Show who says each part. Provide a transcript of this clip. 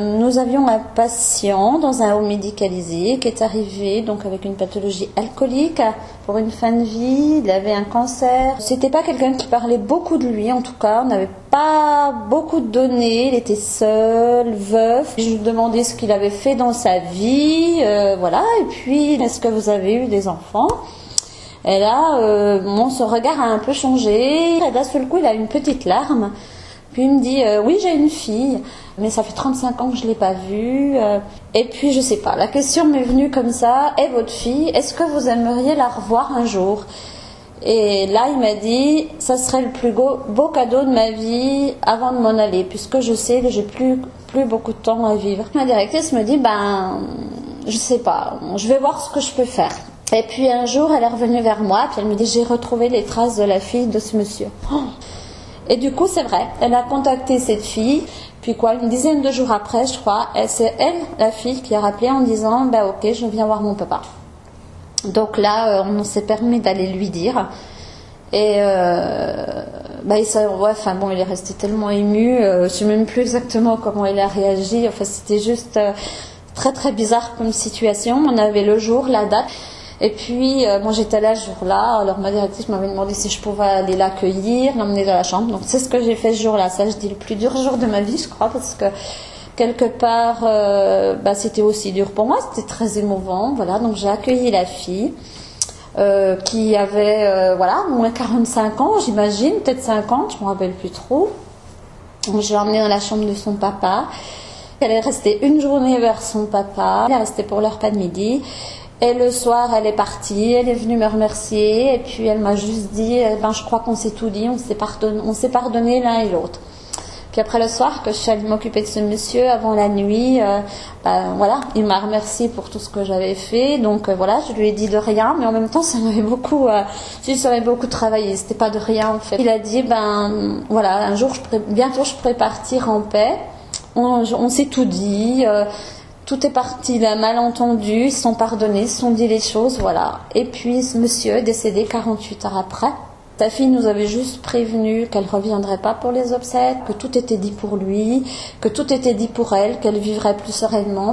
Speaker 1: Nous avions un patient dans un home médicalisé qui est arrivé donc avec une pathologie alcoolique pour une fin de vie. Il avait un cancer. C'était pas quelqu'un qui parlait beaucoup de lui en tout cas. On n'avait pas beaucoup de données. Il était seul, veuf. Je lui demandais ce qu'il avait fait dans sa vie, euh, voilà. Et puis est-ce que vous avez eu des enfants? Et là, euh, son regard a un peu changé. Et d'un seul coup, il a une petite larme. Puis il me dit euh, oui j'ai une fille, mais ça fait 35 ans que je l'ai pas vue. euh, et puis je sais pas, la question m'est venue comme ça. Et votre fille, est-ce que vous aimeriez la revoir un jour? Et là il m'a dit ça serait le plus beau, cadeau de ma vie avant de m'en aller, puisque je sais que j'ai plus plus beaucoup de temps à vivre. Ma directrice me dit ben je sais pas, je vais voir ce que je peux faire. Et puis un jour elle est revenue vers moi, puis elle me dit j'ai retrouvé les traces de la fille de ce monsieur. Oh et du coup, c'est vrai, elle a contacté cette fille. Puis quoi, une dizaine de jours après, je crois, c'est elle, la fille, qui a rappelé en disant, bah ok, je viens voir mon papa. Donc là, euh, on s'est permis d'aller lui dire. Et euh, bah, il, bon, il est resté tellement ému. euh, je sais même plus exactement comment il a réagi. Enfin, c'était juste euh, très très bizarre comme situation. On avait le jour, la date. Et puis, euh, moi j'étais là ce jour-là, alors ma directrice m'avait demandé si je pouvais aller l'accueillir, l'emmener dans la chambre. Donc c'est ce que j'ai fait ce jour-là. Ça, je dis le plus dur jour de ma vie, je crois, parce que quelque part, euh, bah, c'était aussi dur pour moi, c'était très émouvant. Voilà, donc j'ai accueilli la fille. euh, qui avait euh, voilà moins 45 ans j'imagine peut-être 50 je me rappelle plus trop donc, je l'ai emmenée dans la chambre de son papa elle est restée une journée vers son papa elle est restée pour leur repas de midi et le soir, elle est partie, elle est venue me remercier, et puis elle m'a juste dit, eh ben, je crois qu'on s'est tout dit, on s'est pardonné, pardonné l'un et l'autre. Puis après le soir, que je suis allée m'occuper de ce monsieur avant la nuit, euh, ben, voilà, il m'a remercié pour tout ce que j'avais fait, donc euh, voilà, je lui ai dit de rien, mais en même temps, ça m'avait beaucoup, euh, ça m'avait beaucoup travaillé, c'était pas de rien en fait. Il a dit, ben voilà, un jour, bientôt, je pourrais partir en paix. On, on s'est tout dit. Tout est parti d'un malentendu, ils se sont pardonnés, ils sont dit les choses, voilà. Et puis ce monsieur est décédé 48 heures après. Sa fille nous avait juste prévenu qu'elle reviendrait pas pour les obsèques, que tout était dit pour lui, que tout était dit pour elle, qu'elle vivrait plus sereinement.